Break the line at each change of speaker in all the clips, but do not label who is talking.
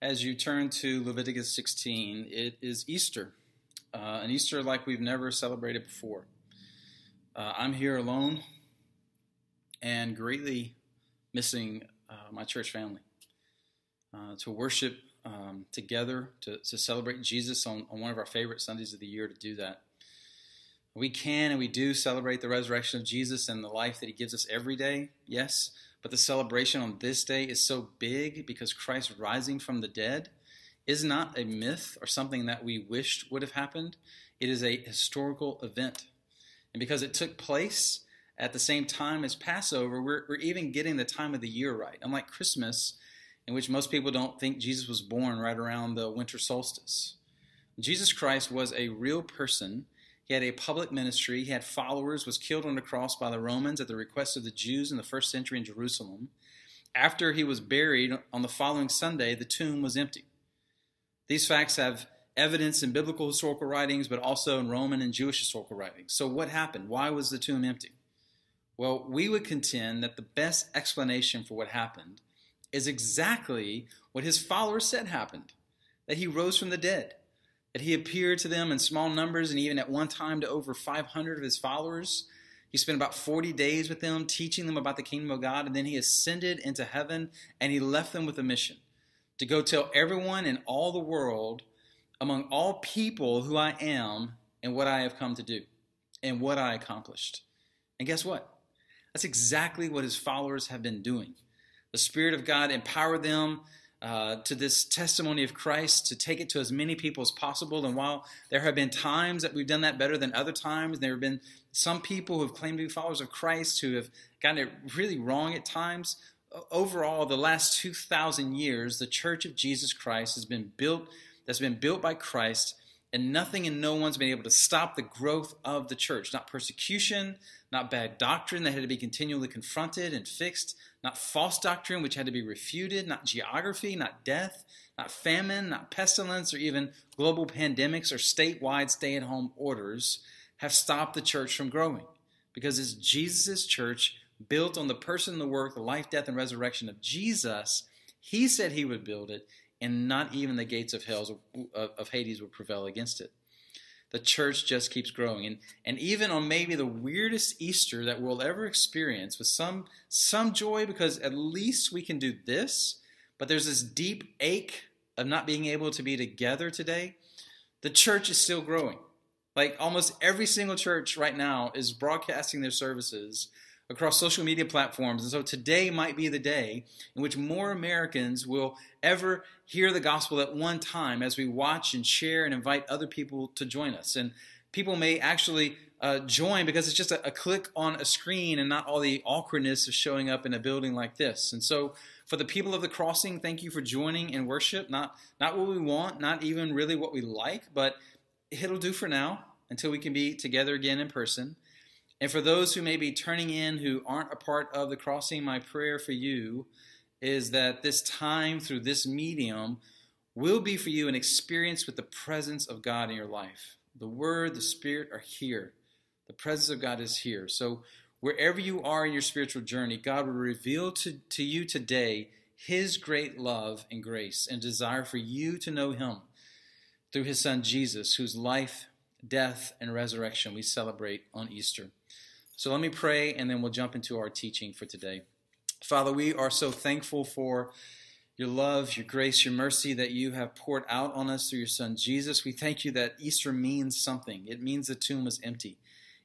as you turn to Leviticus 16, it is Easter, uh, an Easter like we've never celebrated before. Uh, I'm here alone and greatly missing uh, my church family. Uh, to worship um, together, to, to celebrate Jesus on, on one of our favorite Sundays of the year, to do that. We can and we do celebrate the resurrection of Jesus and the life that he gives us every day, yes. But the celebration on this day is so big because Christ rising from the dead is not a myth or something that we wished would have happened. It is a historical event. And because it took place at the same time as Passover, we're, we're even getting the time of the year right. Unlike Christmas, in which most people don't think Jesus was born right around the winter solstice. Jesus Christ was a real person he had a public ministry. He had followers, was killed on the cross by the Romans at the request of the Jews in the first century in Jerusalem. After he was buried on the following Sunday, the tomb was empty. These facts have evidence in biblical historical writings, but also in Roman and Jewish historical writings. So, what happened? Why was the tomb empty? Well, we would contend that the best explanation for what happened is exactly what his followers said happened that he rose from the dead that he appeared to them in small numbers and even at one time to over 500 of his followers. He spent about 40 days with them, teaching them about the kingdom of God, and then he ascended into heaven and he left them with a mission to go tell everyone in all the world, among all people, who I am and what I have come to do and what I accomplished. And guess what? That's exactly what his followers have been doing. The Spirit of God empowered them uh, to this testimony of Christ, to take it to as many people as possible. And while there have been times that we've done that better than other times, there have been some people who have claimed to be followers of Christ who have gotten it really wrong at times. Overall, the last 2,000 years, the Church of Jesus Christ has been built, that's been built by Christ, and nothing and no one's been able to stop the growth of the church. Not persecution, not bad doctrine that had to be continually confronted and fixed, not false doctrine which had to be refuted, not geography, not death, not famine, not pestilence, or even global pandemics or statewide stay at home orders have stopped the church from growing. Because it's Jesus' church built on the person, the work, the life, death, and resurrection of Jesus. He said he would build it, and not even the gates of hell of Hades would prevail against it the church just keeps growing. And, and even on maybe the weirdest Easter that we'll ever experience with some, some joy because at least we can do this, but there's this deep ache of not being able to be together today, the church is still growing. Like almost every single church right now is broadcasting their services across social media platforms. And so today might be the day in which more Americans will ever hear the gospel at one time as we watch and share and invite other people to join us. And people may actually uh, join because it's just a, a, click on a screen and not all the awkwardness of showing up in a building like this. And so, for the people of the crossing, thank you for joining in worship. Not not what we want, not even really what we like, but it'll do for now until we can be together again in person. And for those who may be turning in who aren't a part of the crossing, my prayer for you is that this time through this medium will be for you an experience with the presence of God in your life. The Word, the Spirit are here. The presence of God is here. So, wherever you are in your spiritual journey, God will reveal to, to you today His great love and grace and desire for you to know Him through His Son Jesus, whose life, death, and resurrection we celebrate on Easter. So let me pray and then we'll jump into our teaching for today. Father, we are so thankful for your love, your grace, your mercy that you have poured out on us through your Son Jesus. We thank you that Easter means something. It means the tomb was empty.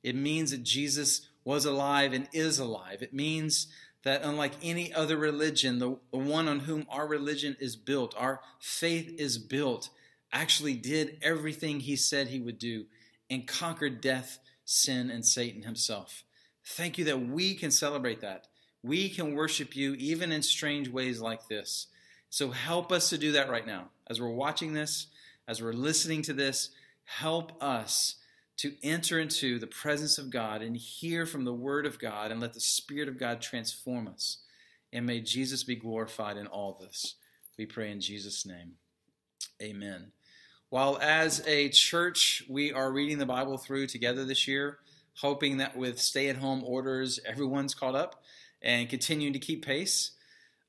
It means that Jesus was alive and is alive. It means that unlike any other religion, the, the one on whom our religion is built, our faith is built, actually did everything he said he would do and conquered death sin, and Satan himself. Thank you that we can celebrate that. We can worship you even in strange ways like this. So help us to do that right now. As we're watching this, as we're listening to this, help us to enter into the presence of God and hear from the Word of God and let the Spirit of God transform us. And may Jesus be glorified in all this. We pray in Jesus' name. Amen. While as a church, we are reading the Bible through together this year, hoping that with stay at home orders, everyone's caught up and continuing to keep pace.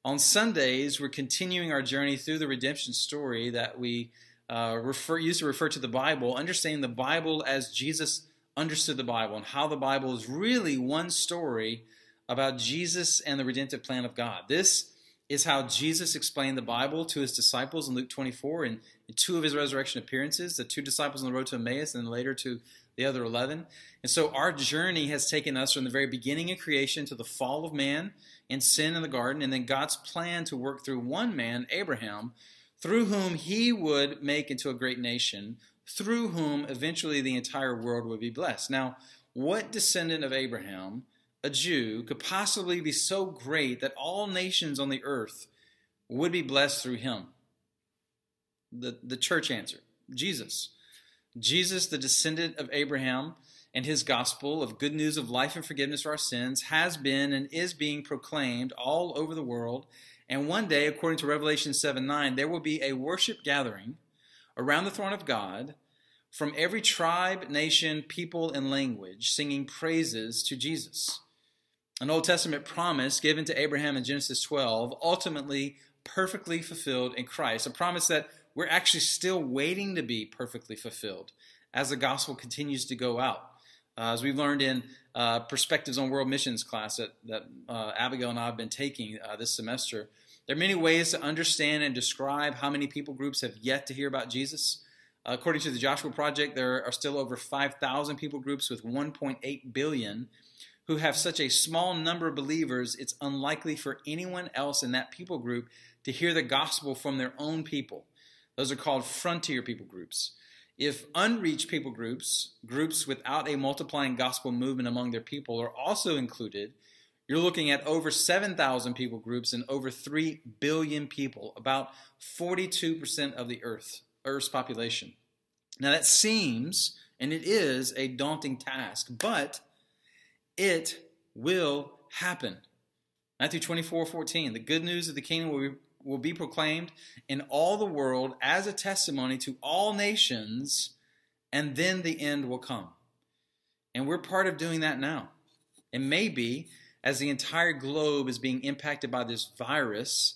On Sundays, we're continuing our journey through the redemption story that we uh, refer, used to refer to the Bible, understanding the Bible as Jesus understood the Bible and how the Bible is really one story about Jesus and the redemptive plan of God. This is how Jesus explained the Bible to his disciples in Luke 24 and two of his resurrection appearances, the two disciples on the road to Emmaus and later to the other 11. And so our journey has taken us from the very beginning of creation to the fall of man and sin in the garden, and then God's plan to work through one man, Abraham, through whom he would make into a great nation, through whom eventually the entire world would be blessed. Now, what descendant of Abraham, a Jew, could possibly be so great that all nations on the earth would be blessed through him? The, the church answer Jesus. Jesus, the descendant of Abraham, and his gospel of good news of life and forgiveness for our sins has been and is being proclaimed all over the world. And one day, according to Revelation 7 9, there will be a worship gathering around the throne of God from every tribe, nation, people, and language, singing praises to Jesus. An Old Testament promise given to Abraham in Genesis 12, ultimately perfectly fulfilled in Christ. A promise that we're actually still waiting to be perfectly fulfilled as the gospel continues to go out. Uh, as we've learned in uh, Perspectives on World Missions class that, that uh, Abigail and I have been taking uh, this semester, there are many ways to understand and describe how many people groups have yet to hear about Jesus. according to the Joshua Project, there are still over 5,000 people groups with 1.8 billion who have such a small number of believers, it's unlikely for anyone else in that people group to hear the gospel from their own people. Those are called frontier people groups. If unreached people groups, groups without a multiplying gospel movement among their people, are also included, you're looking at over 7,000 people groups and over 3 billion people, about 42% of the Earth, Earth's population. Now that seems, and it is, a daunting task, but it will happen. Matthew 24, 14. The good news of the kingdom will be will be proclaimed in all the world as a testimony to all nations, and then the end will come. And we're part of doing that now. And maybe as the entire globe is being impacted by this virus,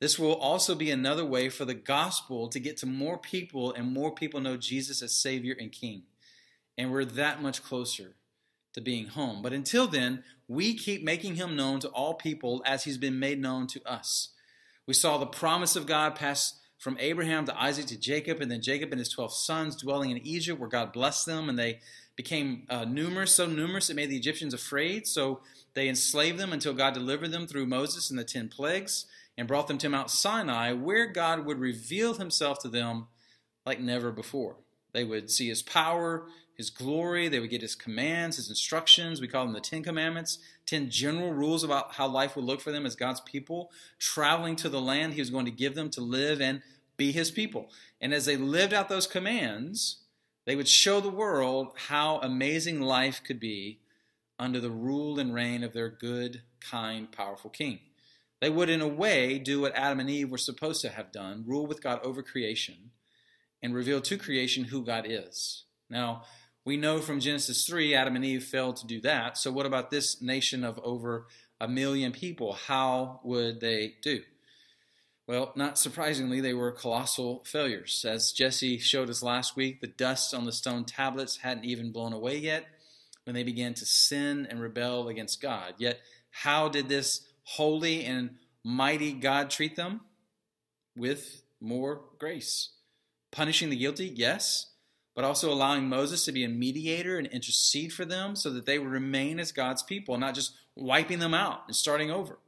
this will also be another way for the gospel to get to more people and more people know Jesus as Savior and King. And we're that much closer to being home. But until then, we keep making him known to all people as he's been made known to us. We saw the promise of God pass from Abraham to Isaac to Jacob, and then Jacob and his 12 sons dwelling in Egypt, where God blessed them, and they became uh, numerous, so numerous it made the Egyptians afraid. So they enslaved them until God delivered them through Moses and the 10 plagues and brought them to Mount Sinai, where God would reveal himself to them like never before. They would see his power, his glory. They would get his commands, his instructions. We call them the Ten Commandments, 10 general rules about how life would look for them as God's people, traveling to the land he was going to give them to live and be his people. And as they lived out those commands, they would show the world how amazing life could be under the rule and reign of their good, kind, powerful king. They would, in a way, do what Adam and Eve were supposed to have done rule with God over creation and reveal to creation who God is. Now, we know from Genesis 3, Adam and Eve failed to do that. So, what about this nation of over a million people? How would they do? Well, not surprisingly, they were colossal failures. As Jesse showed us last week, the dust on the stone tablets hadn't even blown away yet when they began to sin and rebel against God. Yet, how did this holy and mighty God treat them? With more grace. Punishing the guilty, yes but also allowing Moses to be a mediator and intercede for them so that they would remain as God's people, not just wiping them out and starting over.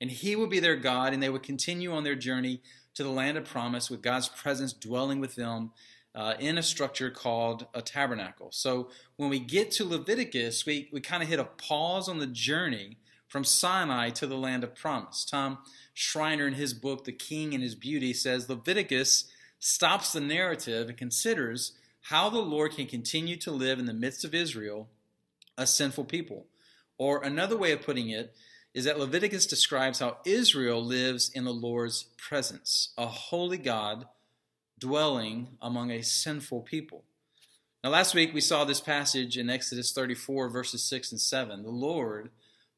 And he would be their God, and they would continue on their journey to the land of promise with God's presence dwelling with them uh, in a structure called a tabernacle. So when we get to Leviticus, we, we kind of hit a pause on the journey from Sinai to the land of promise. Tom Schreiner, in his book, The King and His Beauty, says Leviticus stops the narrative and considers how the Lord can continue to live in the midst of Israel, a sinful people. Or another way of putting it is that Leviticus describes how Israel lives in the Lord's presence, a holy God dwelling among a sinful people. Now, last week we saw this passage in Exodus 34, verses 6 and 7. The Lord,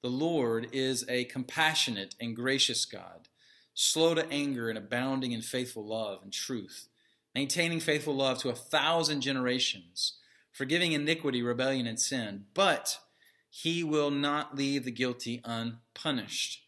the Lord is a compassionate and gracious God, slow to anger, and abounding in faithful love and truth, maintaining faithful love to a thousand generations, forgiving iniquity, rebellion, and sin. But he will not leave the guilty unpunished.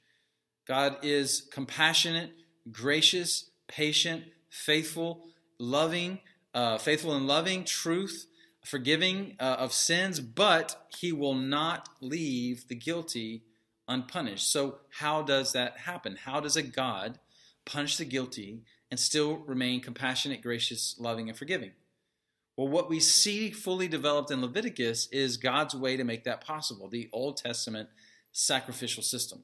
God is compassionate, gracious, patient, faithful, loving, uh, faithful and loving, truth, forgiving uh, of sins, but he will not leave the guilty unpunished. So, how does that happen? How does a God punish the guilty and still remain compassionate, gracious, loving, and forgiving? Well, what we see fully developed in Leviticus is God's way to make that possible the Old Testament sacrificial system.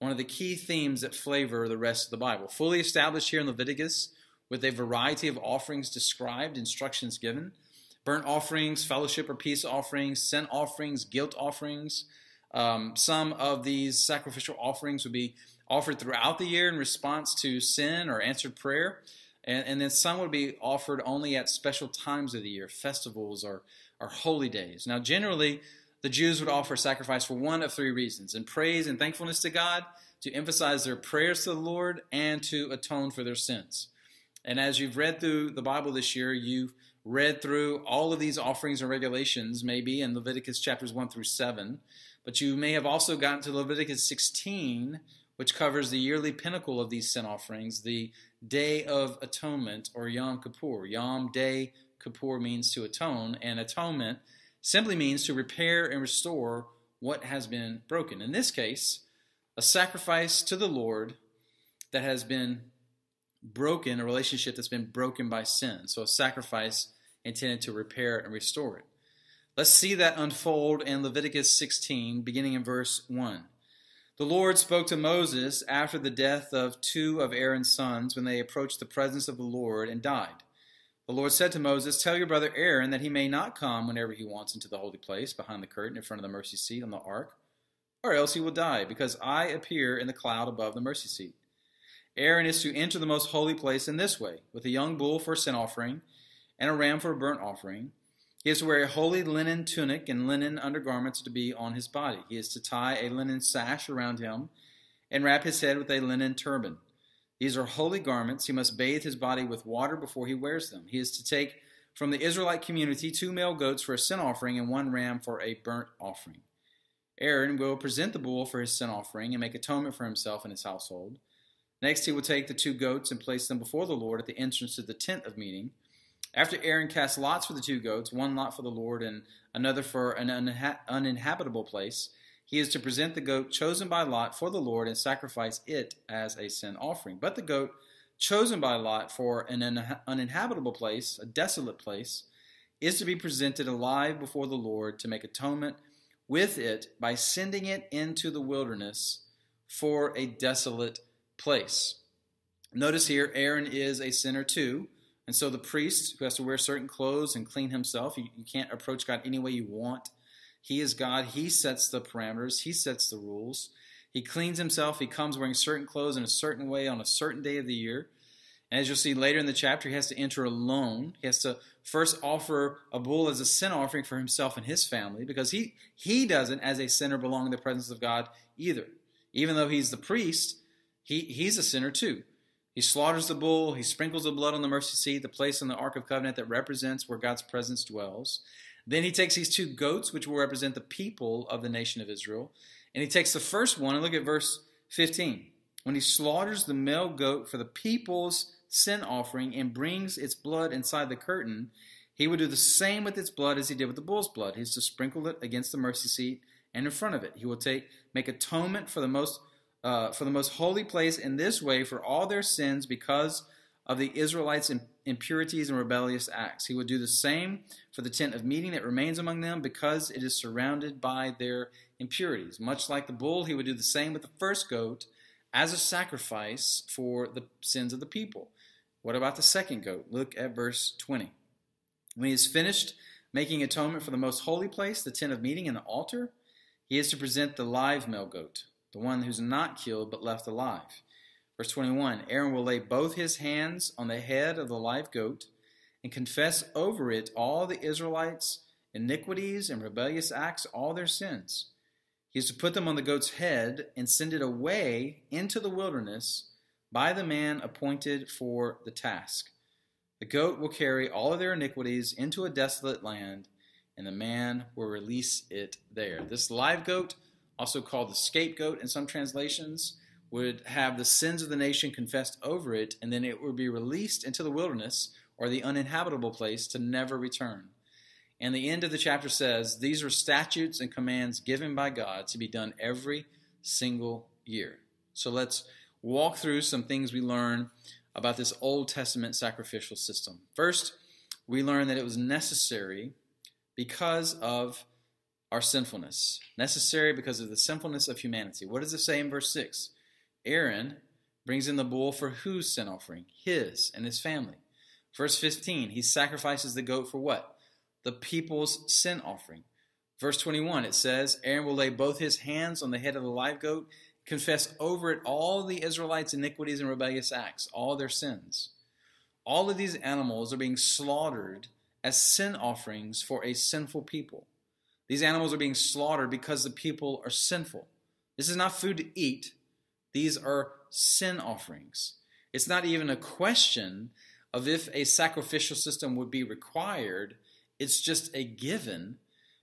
One of the key themes that flavor the rest of the Bible. Fully established here in Leviticus with a variety of offerings described, instructions given burnt offerings, fellowship or peace offerings, sin offerings, guilt offerings. Um, some of these sacrificial offerings would be offered throughout the year in response to sin or answered prayer. And, and, then some would be offered only at special times of the year, festivals or, or holy days. Now, generally, the Jews would offer sacrifice for one of three reasons in praise and thankfulness to God, to emphasize their prayers to the Lord, and to atone for their sins. And as you've read through the Bible this year, you've read through all of these offerings and regulations, maybe in Leviticus chapters 1 through 7, but you may have also gotten to Leviticus 16, which covers the yearly pinnacle of these sin offerings, the Day of Atonement or Yom Kippur. Yom Day Kippur means to atone, and atonement simply means to repair and restore what has been broken. In this case, a sacrifice to the Lord that has been broken, a relationship that's been broken by sin. So a sacrifice intended to repair and restore it. Let's see that unfold in Leviticus 16, beginning in verse 1. The Lord spoke to Moses after the death of two of Aaron's sons when they approached the presence of the Lord and died. The Lord said to Moses, Tell your brother Aaron that he may not come whenever he wants into the holy place behind the curtain in front of the mercy seat on the ark, or else he will die, because I appear in the cloud above the mercy seat. Aaron is to enter the most holy place in this way, with a young bull for a sin offering and a ram for a burnt offering. He is to wear a holy linen tunic, and linen undergarments to be on his body. He is to tie a linen sash around him and wrap his head with a linen turban. These are holy garments. He must bathe his body with water before he wears them. He is to take from the Israelite community two male goats for a sin offering and one ram for a burnt offering. Aaron will present the bull for his sin offering and make atonement for himself and his household. Next, he will take the two goats and place them before the Lord at the entrance to the tent of meeting. After Aaron casts lots for the two goats, one lot for the Lord and another for an unha- uninhabitable place, he is to present the goat chosen by Lot for the Lord and sacrifice it as a sin offering. But the goat chosen by Lot for an uninhabitable place, a desolate place, is to be presented alive before the Lord to make atonement with it by sending it into the wilderness for a desolate place. Notice here, Aaron is a sinner too. And so the priest who has to wear certain clothes and clean himself, you, you can't approach God any way you want. He is God. He sets the parameters, He sets the rules. He cleans himself. He comes wearing certain clothes in a certain way on a certain day of the year. And as you'll see later in the chapter, he has to enter alone. He has to first offer a bull as a sin offering for himself and his family because he, he doesn't, as a sinner, belong in the presence of God either. Even though he's the priest, he, he's a sinner too. He slaughters the bull, he sprinkles the blood on the mercy seat, the place on the Ark of Covenant that represents where God's presence dwells. Then he takes these two goats, which will represent the people of the nation of Israel, and he takes the first one, and look at verse 15. When he slaughters the male goat for the people's sin offering and brings its blood inside the curtain, he would do the same with its blood as he did with the bull's blood. He's to sprinkle it against the mercy seat and in front of it. He will take make atonement for the most uh, for the most holy place in this way for all their sins because of the Israelites' impurities and rebellious acts. He would do the same for the tent of meeting that remains among them because it is surrounded by their impurities. Much like the bull, he would do the same with the first goat as a sacrifice for the sins of the people. What about the second goat? Look at verse 20. When he is finished making atonement for the most holy place, the tent of meeting, and the altar, he is to present the live male goat the one who's not killed but left alive. Verse 21 Aaron will lay both his hands on the head of the live goat and confess over it all the Israelites' iniquities and rebellious acts, all their sins. He is to put them on the goat's head and send it away into the wilderness by the man appointed for the task. The goat will carry all of their iniquities into a desolate land, and the man will release it there. This live goat, also called the scapegoat in some translations, would have the sins of the nation confessed over it, and then it would be released into the wilderness or the uninhabitable place to never return. And the end of the chapter says, These are statutes and commands given by God to be done every single year. So let's walk through some things we learn about this Old Testament sacrificial system. First, we learn that it was necessary because of our sinfulness. Necessary because of the sinfulness of humanity. What does it say in verse 6? Aaron brings in the bull for whose sin offering? His and his family. Verse 15, he sacrifices the goat for what? The people's sin offering. Verse 21, it says, Aaron will lay both his hands on the head of the live goat confess over it all the Israelites' iniquities and rebellious acts, all their sins. All of these animals are being slaughtered as sin offerings for a sinful people. These animals are being slaughtered because the people are sinful. This is not food to eat, these are sin offerings. It's not even a question of if a sacrificial system would be required, it's just a given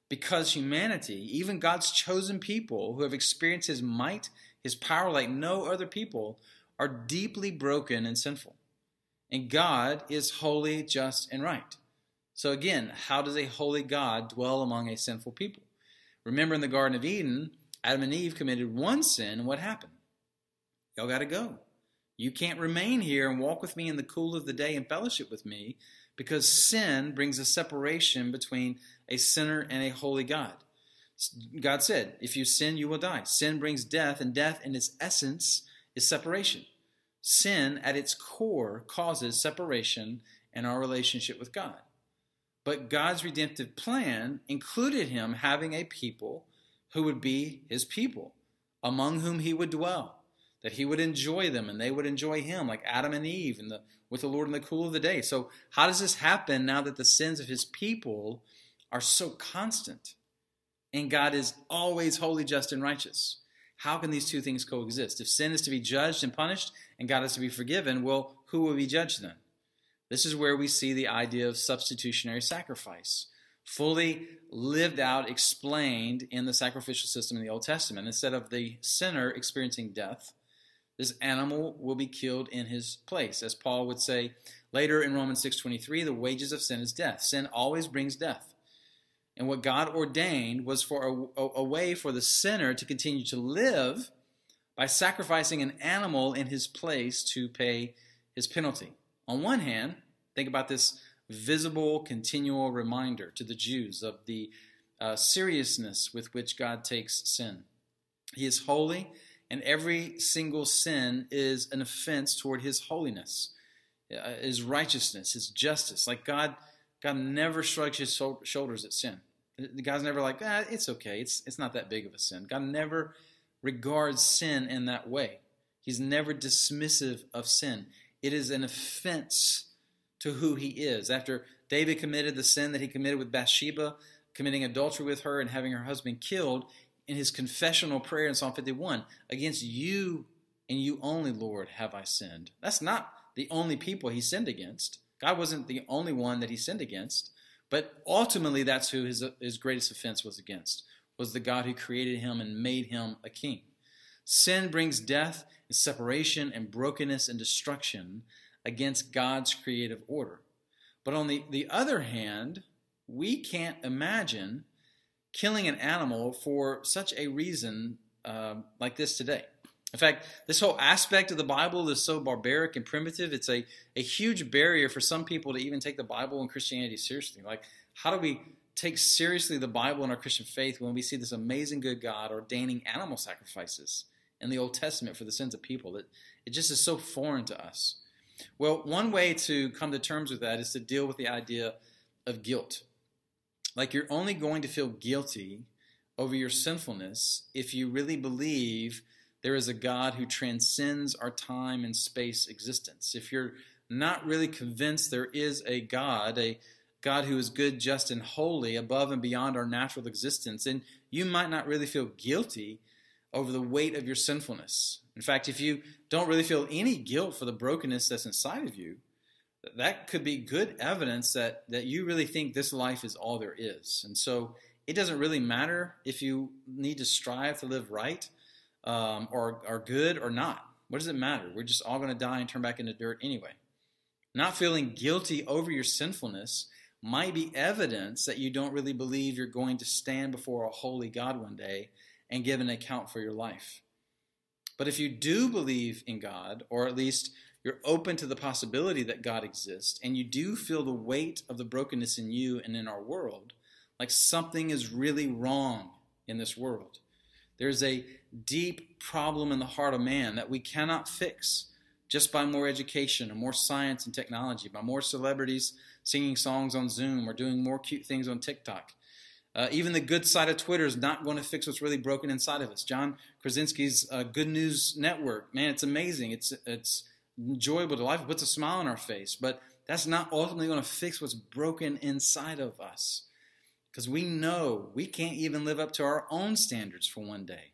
because humanity, even God's chosen people who have experienced his might his power like no other people, are deeply broken and sinful. And God is holy, just, and right. So again, how does a holy God dwell among a sinful people? Remember in the Garden of Eden, Adam and Eve committed one sin, and what happened? Y'all got to go. You can't remain here and walk with me in the cool of the day and fellowship with me because sin brings a separation between a sinner and a holy God. God said, if you sin, you will die. Sin brings death, and death in its essence is separation. Sin at its core causes separation in our relationship with God. But God's redemptive plan included him having a people who would be his people, among whom he would dwell, that he would enjoy them and they would enjoy him, like Adam and Eve and the, with the Lord in the cool of the day. So, how does this happen now that the sins of his people are so constant? and God is always holy, just, and righteous. How can these two things coexist? If sin is to be judged and punished and God is to be forgiven, well, who will be judged then? This is where we see the idea of substitutionary sacrifice fully lived out, explained in the sacrificial system in the Old Testament. Instead of the sinner experiencing death, this animal will be killed in his place. As Paul would say later in Romans 6:23, the wages of sin is death. Sin always brings death. And what God ordained was for a, a, way for the sinner to continue to live by sacrificing an animal in his place to pay his penalty. On one hand, think about this visible, continual reminder to the Jews of the uh, seriousness with which God takes sin. He is holy, and every single sin is an offense toward his holiness, uh, his righteousness, his justice. Like God, God never shrugs his shoulders at sin. The guy's never like, ah, it's okay. It's it's not that big of a sin. God never regards sin in that way. He's never dismissive of sin. It is an offense to who he is. After David committed the sin that he committed with Bathsheba, committing adultery with her and having her husband killed, in his confessional prayer in Psalm 51, against you and you only, Lord, have I sinned. That's not the only people he sinned against. God wasn't the only one that he sinned against. But ultimately, that's who his, his greatest offense was against, was the God who created him and made him a king. Sin brings death and separation and brokenness and destruction against God's creative order. But on the, the other hand, we can't imagine killing an animal for such a reason uh, like this today. In fact, this whole aspect of the Bible is so barbaric and primitive. It's a, a huge barrier for some people to even take the Bible and Christianity seriously. Like, how do we take seriously the Bible and our Christian faith when we see this amazing good God ordaining animal sacrifices in the Old Testament for the sins of people? That it just is so foreign to us. Well, one way to come to terms with that is to deal with the idea of guilt. Like, you're only going to feel guilty over your sinfulness if you really believe there is a God who transcends our time and space existence. If you're not really convinced there is a God, a God who is good, just, and holy, above and beyond our natural existence, and you might not really feel guilty over the weight of your sinfulness. In fact, if you don't really feel any guilt for the brokenness that's inside of you, that could be good evidence that, that you really think this life is all there is. And so it doesn't really matter if you need to strive to live right um, or are good or not. What does it matter? We're just all going to die and turn back into dirt anyway. Not feeling guilty over your sinfulness might be evidence that you don't really believe you're going to stand before a holy God one day and give an account for your life. But if you do believe in God, or at least you're open to the possibility that God exists, and you do feel the weight of the brokenness in you and in our world, like something is really wrong in this world. There's a deep problem in the heart of man that we cannot fix just by more education or more science and technology, by more celebrities singing songs on Zoom or doing more cute things on TikTok. Uh, even the good side of Twitter is not going to fix what's really broken inside of us. John Krasinski's uh, Good News Network, man, it's amazing. It's it's enjoyable to life. It puts a smile on our face, but that's not ultimately going to fix what's broken inside of us. Because we know we can't even live up to our own standards for one day,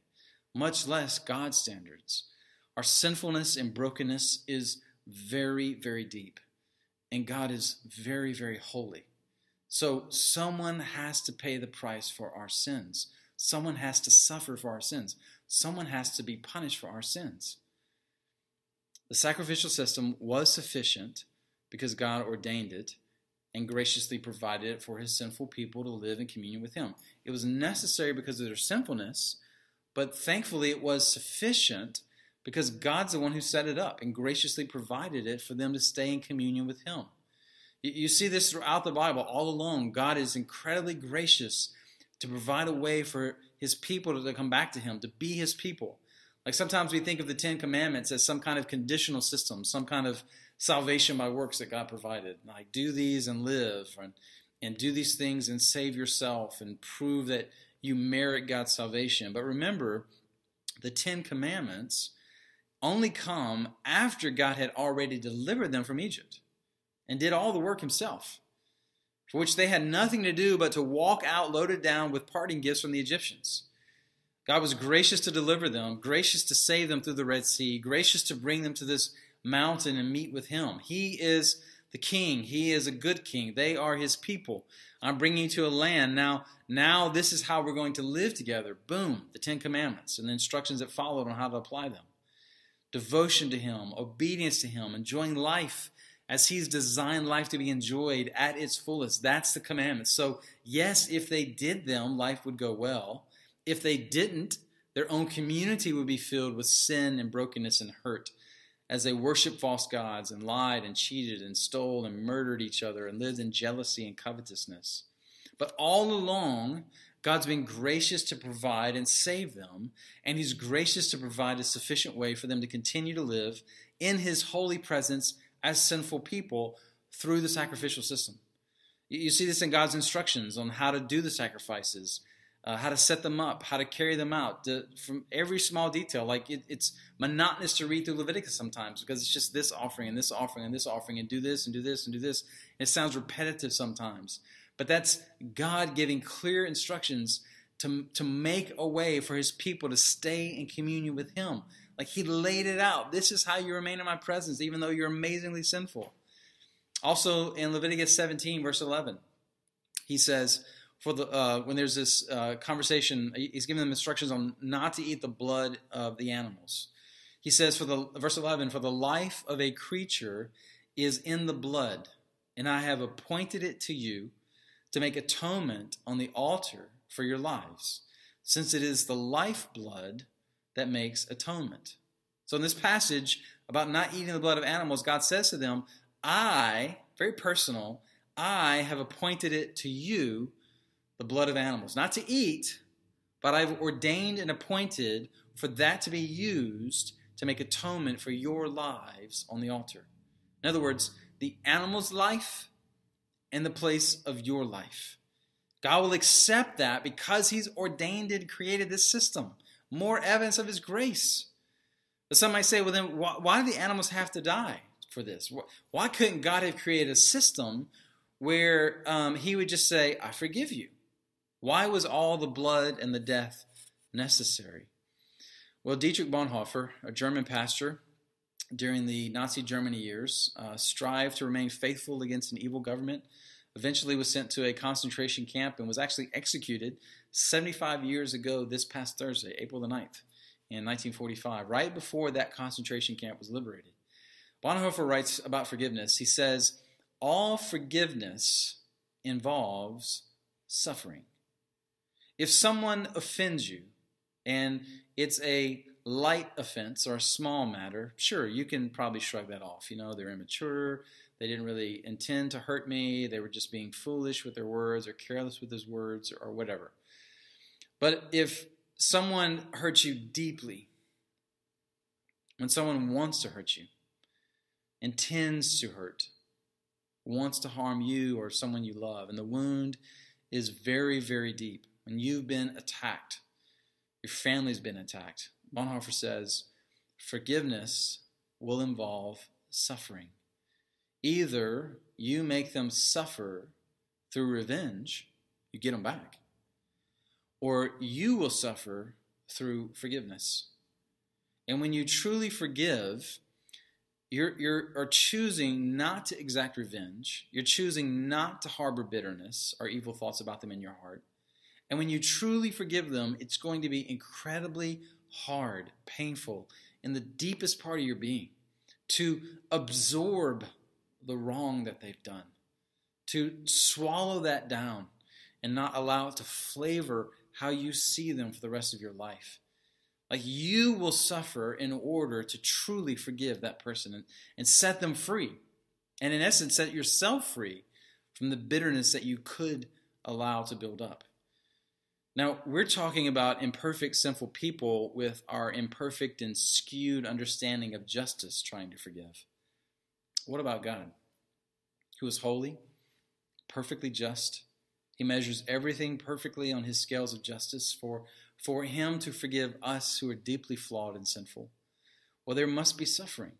much less God's standards. Our sinfulness and brokenness is very, very deep. And God is very, very holy. So someone has to pay the price for our sins. Someone has to suffer for our sins. Someone has to be punished for our sins. The sacrificial system was sufficient because God ordained it and graciously provided it for his sinful people to live in communion with him. It was necessary because of their sinfulness, but thankfully it was sufficient because God's the one who set it up and graciously provided it for them to stay in communion with him. You see this throughout the Bible all along. God is incredibly gracious to provide a way for his people to come back to him, to be his people. Like sometimes we think of the Ten Commandments as some kind of conditional system, some kind of salvation by works that God provided. Like do these and live, and, and do these things and save yourself and prove that you merit God's salvation. But remember, the Ten Commandments only come after God had already delivered them from Egypt and did all the work himself, for which they had nothing to do but to walk out loaded down with parting gifts from the Egyptians. God was gracious to deliver them, gracious to save them through the Red Sea, gracious to bring them to this mountain and meet with Him. He is the King. He is a good King. They are His people. I'm bringing you to a land. Now, now this is how we're going to live together. Boom, the Ten Commandments and the instructions that followed on how to apply them. Devotion to Him, obedience to Him, enjoying life as He's designed life to be enjoyed at its fullest. That's the commandments. So, yes, if they did them, life would go well. If they didn't, their own community would be filled with sin and brokenness and hurt as they worshiped false gods and lied and cheated and stole and murdered each other and lived in jealousy and covetousness. But all along, God's been gracious to provide and save them, and He's gracious to provide a sufficient way for them to continue to live in His holy presence as sinful people through the sacrificial system. You see this in God's instructions on how to do the sacrifices uh, how to set them up, how to carry them out, to, from every small detail. Like it, it's monotonous to read through Leviticus sometimes because it's just this offering and this offering and this offering and do this and do this and do this. And it sounds repetitive sometimes, but that's God giving clear instructions to to make a way for His people to stay in communion with Him. Like He laid it out. This is how you remain in My presence, even though you're amazingly sinful. Also in Leviticus 17, verse 11, He says for the uh, when there's this uh, conversation, he's giving them instructions on not to eat the blood of the animals. He says, for the verse 11, for the life of a creature is in the blood, and I have appointed it to you to make atonement on the altar for your lives, since it is the lifeblood that makes atonement. So in this passage about not eating the blood of animals, God says to them, I, very personal, I have appointed it to you the blood of animals, not to eat, but I've ordained and appointed for that to be used to make atonement for your lives on the altar. In other words, the animal's life and the place of your life. God will accept that because He's ordained and created this system. More evidence of His grace. But some might say, well, then why, why do the animals have to die for this? Why couldn't God have created a system where um, He would just say, I forgive you? Why was all the blood and the death necessary? Well, Dietrich Bonhoeffer, a German pastor during the Nazi Germany years, uh, strived to remain faithful against an evil government. Eventually, was sent to a concentration camp and was actually executed 75 years ago this past Thursday, April the 9th, in 1945, right before that concentration camp was liberated. Bonhoeffer writes about forgiveness. He says, All forgiveness involves suffering. If someone offends you and it's a light offense or a small matter, sure, you can probably shrug that off. You know, they're immature, they didn't really intend to hurt me, they were just being foolish with their words or careless with his words or, whatever. But if someone hurts you deeply, when someone wants to hurt you, intends to hurt, wants to harm you or someone you love, and the wound is very, very deep, when you've been attacked, your family's been attacked, Bonhoeffer says forgiveness will involve suffering. Either you make them suffer through revenge, you get them back, or you will suffer through forgiveness. And when you truly forgive, you're, you're are choosing not to exact revenge. You're choosing not to harbor bitterness or evil thoughts about them in your heart. And when you truly forgive them, it's going to be incredibly hard, painful, in the deepest part of your being to absorb the wrong that they've done, to swallow that down and not allow it to flavor how you see them for the rest of your life. Like you will suffer in order to truly forgive that person and, and set them free. And in essence, set yourself free from the bitterness that you could allow to build up. Now, we're talking about imperfect, sinful people with our imperfect and skewed understanding of justice trying to forgive. What about God, who is holy, perfectly just? He measures everything perfectly on his scales of justice for, for him to forgive us who are deeply flawed and sinful. Well, there must be suffering.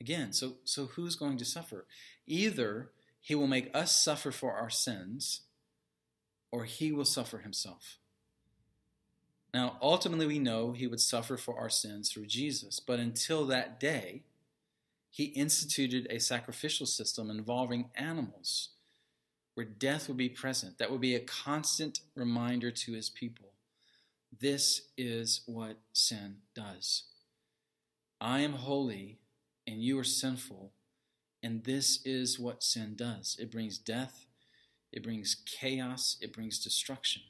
Again, so, so who's going to suffer? Either he will make us suffer for our sins, or he will suffer himself. Now, ultimately, we know he would suffer for our sins through Jesus, but until that day, he instituted a sacrificial system involving animals where death would be present. That would be a constant reminder to his people. This is what sin does. I am holy and you are sinful, and this is what sin does it brings death, it brings chaos, it brings destruction.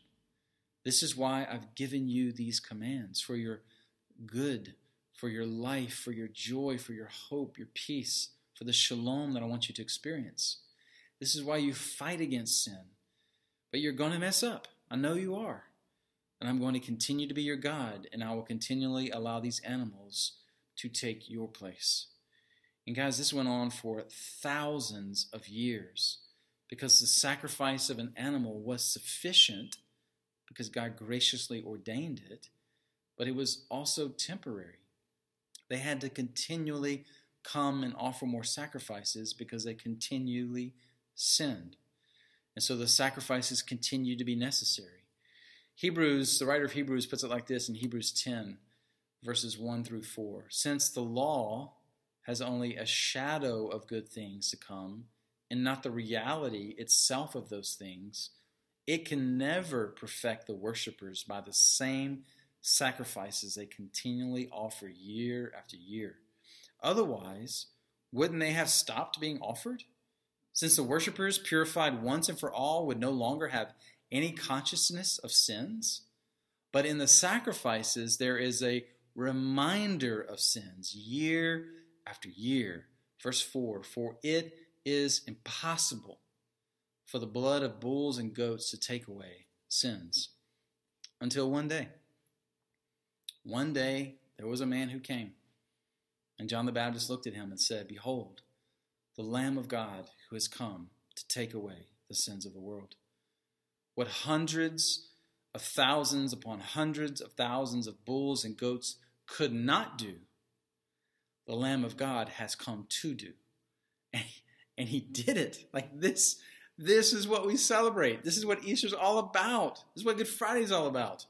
This is why I've given you these commands for your good, for your life, for your joy, for your hope, your peace, for the shalom that I want you to experience. This is why you fight against sin. But you're going to mess up. I know you are. And I'm going to continue to be your God, and I will continually allow these animals to take your place. And guys, this went on for thousands of years because the sacrifice of an animal was sufficient because God graciously ordained it, but it was also temporary. They had to continually come and offer more sacrifices because they continually sinned. And so the sacrifices continue to be necessary. Hebrews, the writer of Hebrews puts it like this in Hebrews 10, verses 1 through 4. Since the law has only a shadow of good things to come, and not the reality itself of those things, it can never perfect the worshipers by the same sacrifices they continually offer year after year. Otherwise, wouldn't they have stopped being offered? Since the worshippers, purified once and for all, would no longer have any consciousness of sins? But in the sacrifices, there is a reminder of sins year after year. Verse 4 For it is impossible for the blood of bulls and goats to take away sins. Until one day. One day there was a man who came, and John the Baptist looked at him and said, Behold, the Lamb of God who has come to take away the sins of the world. What hundreds of thousands upon hundreds of thousands of bulls and goats could not do, the Lamb of God has come to do. And and he did it. Like this this is what we celebrate. This is what Easter's all about. This is what Good Friday is all about.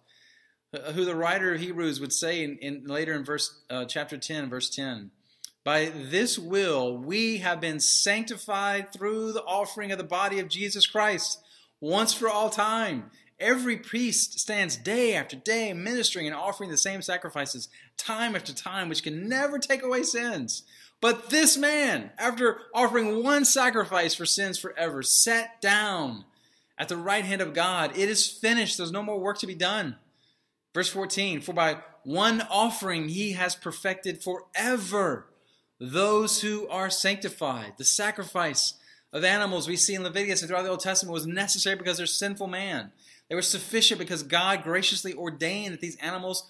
uh, who the writer of Hebrews would say in, in later in verse uh, chapter 10, verse 10. By this will we have been sanctified through the offering of the body of Jesus Christ once for all time. Every priest stands day after day ministering and offering the same sacrifices time after time, which can never take away sins. But this man, after offering one sacrifice for sins forever, sat down at the right hand of God. It is finished. There's no more work to be done. Verse 14 For by one offering he has perfected forever those who are sanctified. The sacrifice of animals we see in Leviticus and throughout the Old Testament was necessary because they're sinful man. They were sufficient because God graciously ordained that these animals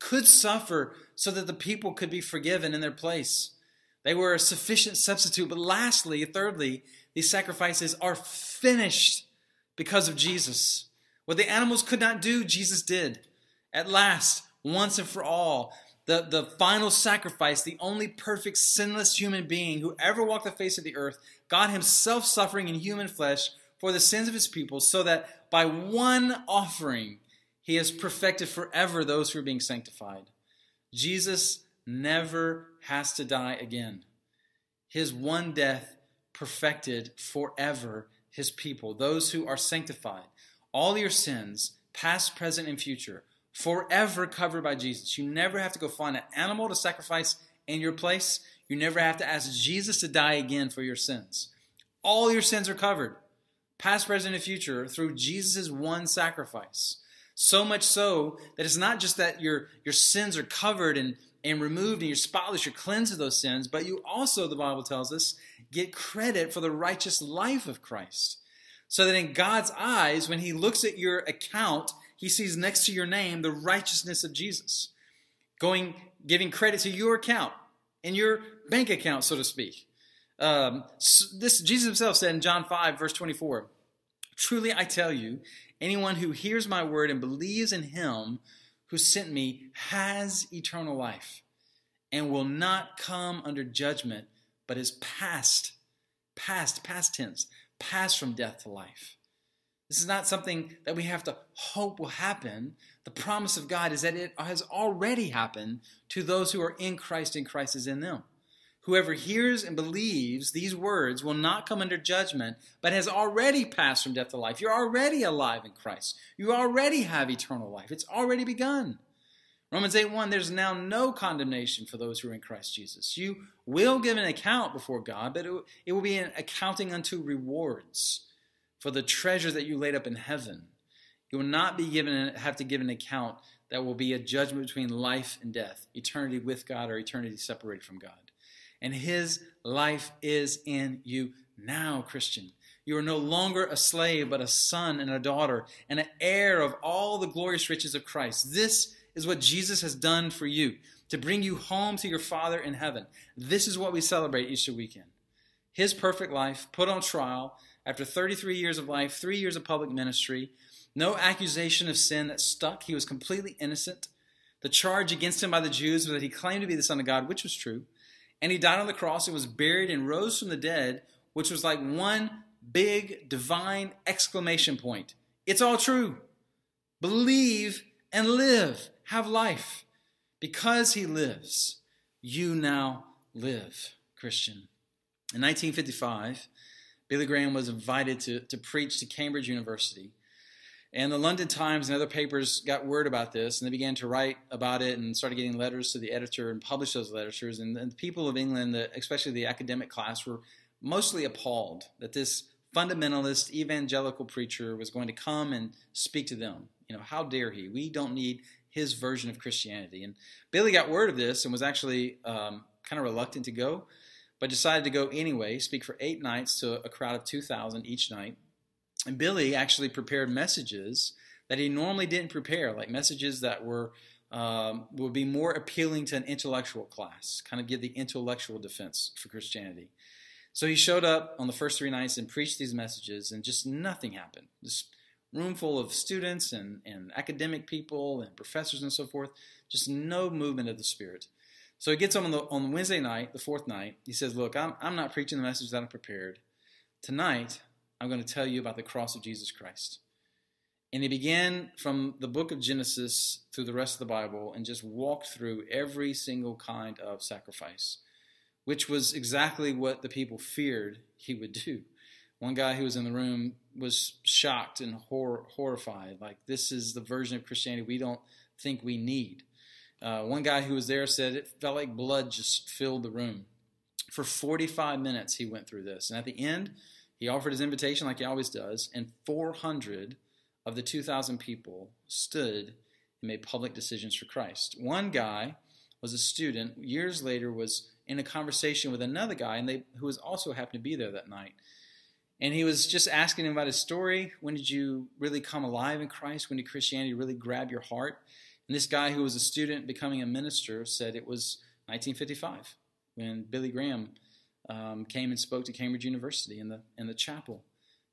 could suffer so that the people could be forgiven in their place. They were a sufficient substitute. But lastly, thirdly, these sacrifices are finished because of Jesus. What the animals could not do, Jesus did. At last, once and for all, the, the final sacrifice, the only perfect, sinless human being who ever walked the face of the earth, God Himself suffering in human flesh for the sins of His people, so that by one offering He has perfected forever those who are being sanctified. Jesus never has to die again. His one death perfected forever His people, those who are sanctified. All your sins, past, present, and future, forever covered by Jesus. You never have to go find an animal to sacrifice in your place. You never have to ask Jesus to die again for your sins. All your sins are covered, past, present, and future, through Jesus' one sacrifice. So much so that it's not just that your, your sins are covered and, and removed and you're spotless, you're cleansed of those sins, but you also, the Bible tells us, get credit for the righteous life of Christ. So that in God's eyes, when He looks at your account, he sees next to your name the righteousness of Jesus, going giving credit to your account in your bank account, so to speak. Um, this Jesus himself said in John 5, verse 24, Truly I tell you, anyone who hears my word and believes in him who sent me has eternal life and will not come under judgment, but is passed, past, past tense, passed from death to life. This is not something that we have to hope will happen. The promise of God is that it has already happened to those who are in Christ and Christ is in them. Whoever hears and believes these words will not come under judgment, but has already passed from death to life. You're already alive in Christ. You already have eternal life. It's already begun. Romans 8 1, there's now no condemnation for those who are in Christ Jesus. You will give an account before God, but it will be an accounting unto rewards for the treasure that you laid up in heaven. You will not be given have to give an account that will be a judgment between life and death, eternity with God or eternity separated from God. And his life is in you now, Christian. You are no longer a slave, but a son and a daughter, and an heir of all the glorious riches of Christ. This is what Jesus has done for you to bring you home to your Father in heaven. This is what we celebrate Easter weekend. His perfect life put on trial after 33 years of life, three years of public ministry, no accusation of sin that stuck. He was completely innocent. The charge against him by the Jews was that he claimed to be the Son of God, which was true. And he died on the cross and was buried and rose from the dead, which was like one big divine exclamation point. It's all true. Believe and live. Have life. Because he lives, you now live, Christian. In 1955, Billy Graham was invited to, to preach to Cambridge University. And the London Times and other papers got word about this, and they began to write about it and started getting letters to the editor and publish those letters. And, and the people of England, especially the academic class, were mostly appalled that this fundamentalist evangelical preacher was going to come and speak to them. You know, how dare he? We don't need his version of Christianity. And Billy got word of this and was actually um, kind of reluctant to go but decided to go anyway, speak for eight nights to a crowd of 2,000 each night. And Billy actually prepared messages that he normally didn't prepare, like messages that were um, would be more appealing to an intellectual class, kind of give the intellectual defense for Christianity. So he showed up on the first three nights and preached these messages, and just nothing happened. This room full of students and, and academic people and professors and so forth, just no movement of the Spirit. So he gets on the, on Wednesday night, the fourth night. He says, Look, I'm, I'm not preaching the message that I prepared. Tonight, I'm going to tell you about the cross of Jesus Christ. And he began from the book of Genesis through the rest of the Bible and just walked through every single kind of sacrifice, which was exactly what the people feared he would do. One guy who was in the room was shocked and hor- horrified. Like, this is the version of Christianity we don't think we need. Uh, one guy who was there said it felt like blood just filled the room. For 45 minutes, he went through this. And at the end, he offered his invitation like he always does, and 400 of the 2,000 people stood and made public decisions for Christ. One guy was a student, years later, was in a conversation with another guy and they, who was also happened to be there that night. And he was just asking him about his story. When did you really come alive in Christ? When did Christianity really grab your heart? And this guy who was a student becoming a minister said it was 1955 when Billy Graham um, came and spoke to Cambridge University in the in the chapel.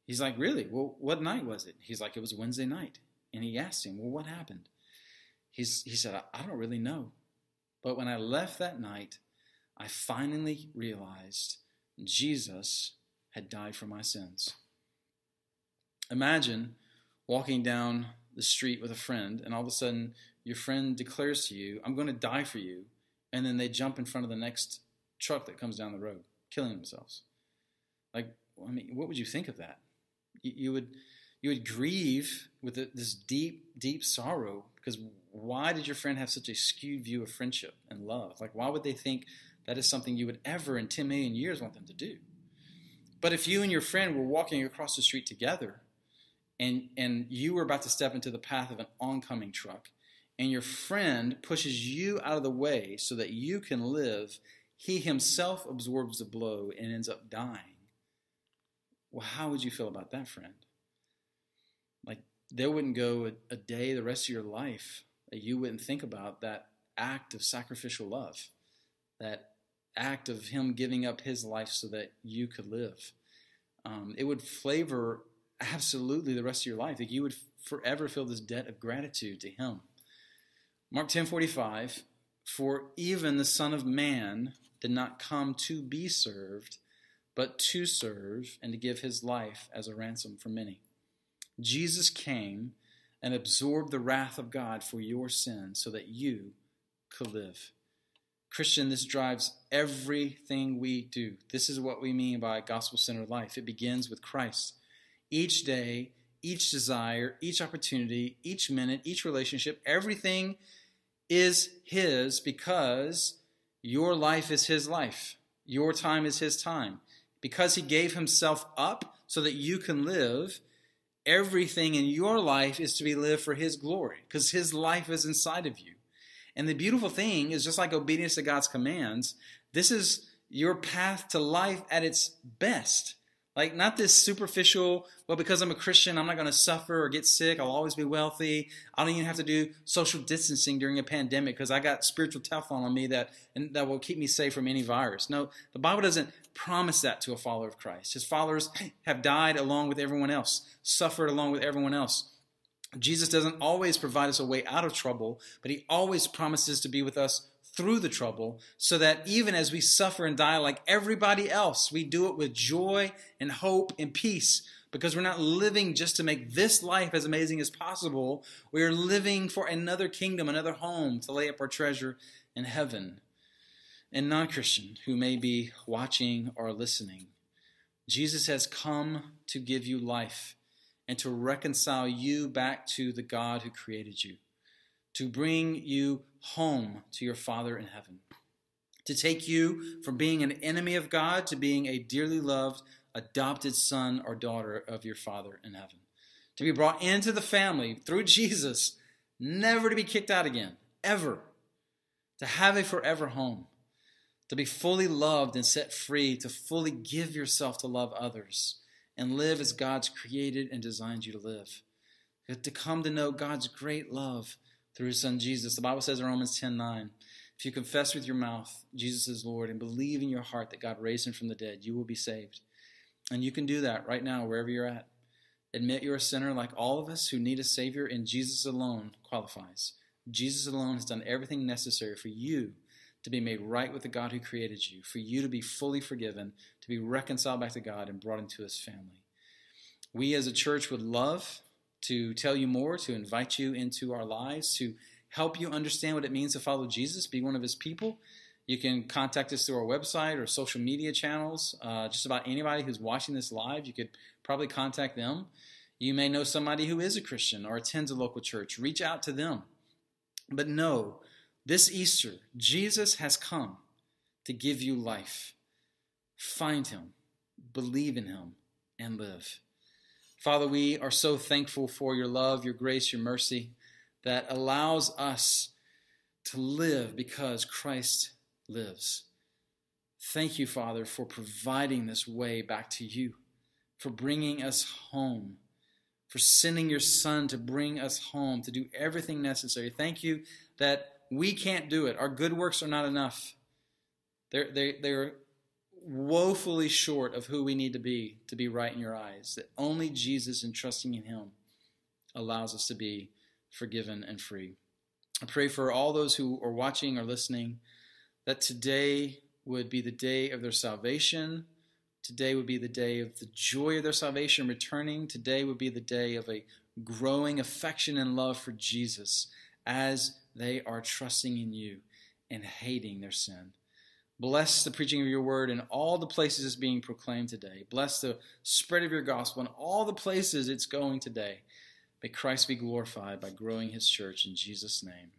He's like, Really? Well, what night was it? He's like, It was Wednesday night. And he asked him, Well, what happened? He's, he said, I, I don't really know. But when I left that night, I finally realized Jesus had died for my sins. Imagine walking down the street with a friend, and all of a sudden your friend declares to you, I'm going to die for you. And then they jump in front of the next truck that comes down the road, killing themselves. Like, I mean, what would you think of that? you would you would grieve with this deep, deep sorrow because why did your friend have such a skewed view of friendship and love? Like, why would they think that is something you would ever in 10 million years want them to do? But if you and your friend were walking across the street together and, and you were about to step into the path of an oncoming truck, and your friend pushes you out of the way so that you can live, he himself absorbs the blow and ends up dying well, how would you feel about that friend? Like, there wouldn't go a, a day the rest of your life that you wouldn't think about that act of sacrificial love, that act of Him giving up His life so that you could live. Um, it would flavor absolutely the rest of your life. Like you would forever feel this debt of gratitude to Him. Mark 10:45, for even the Son of Man did not come to be served, but to serve and to give his life as a ransom for many. Jesus came and absorbed the wrath of God for your sin so that you could live. Christian, this drives everything we do. This is what we mean by gospel centered life. It begins with Christ. Each day, each desire, each opportunity, each minute, each relationship, everything is His because your life is His life. Your time is His time because he gave himself up so that you can live, everything in your life is to be lived for his glory because his life is inside of you. And the beautiful thing is just like obedience to God's commands, this is your path to life at its best. Like, not this superficial, well, because I'm a Christian, I'm not going to suffer or get sick. I'll always be wealthy. I don't even have to do social distancing during a pandemic because I got spiritual Teflon on me that, and that will keep me safe from any virus. No, the Bible doesn't promise that to a follower of Christ. His followers have died along with everyone else, suffered along with everyone else. Jesus doesn't always provide us a way out of trouble, but he always promises to be with us through the trouble so that even as we suffer and die like everybody else, we do it with joy and hope and peace because we're not living just to make this life as amazing as possible. We are living for another kingdom, another home to lay up our treasure in heaven. And non Christian who may be watching or listening, Jesus has come to give you life and to reconcile you back to the God who created you to bring you home to your Father in heaven, to take you from being an enemy of God to being a dearly loved, adopted son or daughter of your Father in heaven, to be brought into the family through Jesus, never to be kicked out again, ever, to have a forever home, to be fully loved and set free, to fully give yourself to love others and live as God's created and designed you to live, to come to know God's great love through his son Jesus. The Bible says in Romans 10 9, if you confess with your mouth Jesus is Lord and believe in your heart that God raised him from the dead, you will be saved. And you can do that right now, wherever you're at. Admit you're a sinner like all of us who need a Savior, and Jesus alone qualifies. Jesus alone has done everything necessary for you to be made right with the God who created you, for you to be fully forgiven, to be reconciled back to God, and brought into his family. We as a church would love to tell you more, to invite you into our lives, to help you understand what it means to follow Jesus, be one of his people. You can contact us through our website or social media channels. Uh, just about anybody who's watching this live, you could probably contact them. You may know somebody who is a Christian or attends a local church. Reach out to them. But know, this Easter, Jesus has come to give you life. Find him, believe in him, and live. Father, we are so thankful for your love, your grace, your mercy that allows us to live because Christ lives. Thank you, Father, for providing this way back to you, for bringing us home, for sending your Son to bring us home, to do everything necessary. Thank you that we can't do it. Our good works are not enough. They're, they, they're woefully short of who we need to be to be right in your eyes. That only Jesus and trusting in Him allows us to be forgiven and free. I pray for all those who are watching or listening that today would be the day of their salvation. Today would be the day of the joy of their salvation returning. Today would be the day of a growing affection and love for Jesus as they are trusting in you and hating their sin. Bless the preaching of your word in all the places it's being proclaimed today. Bless the spread of your gospel in all the places it's going today. May Christ be glorified by growing his church in Jesus' name.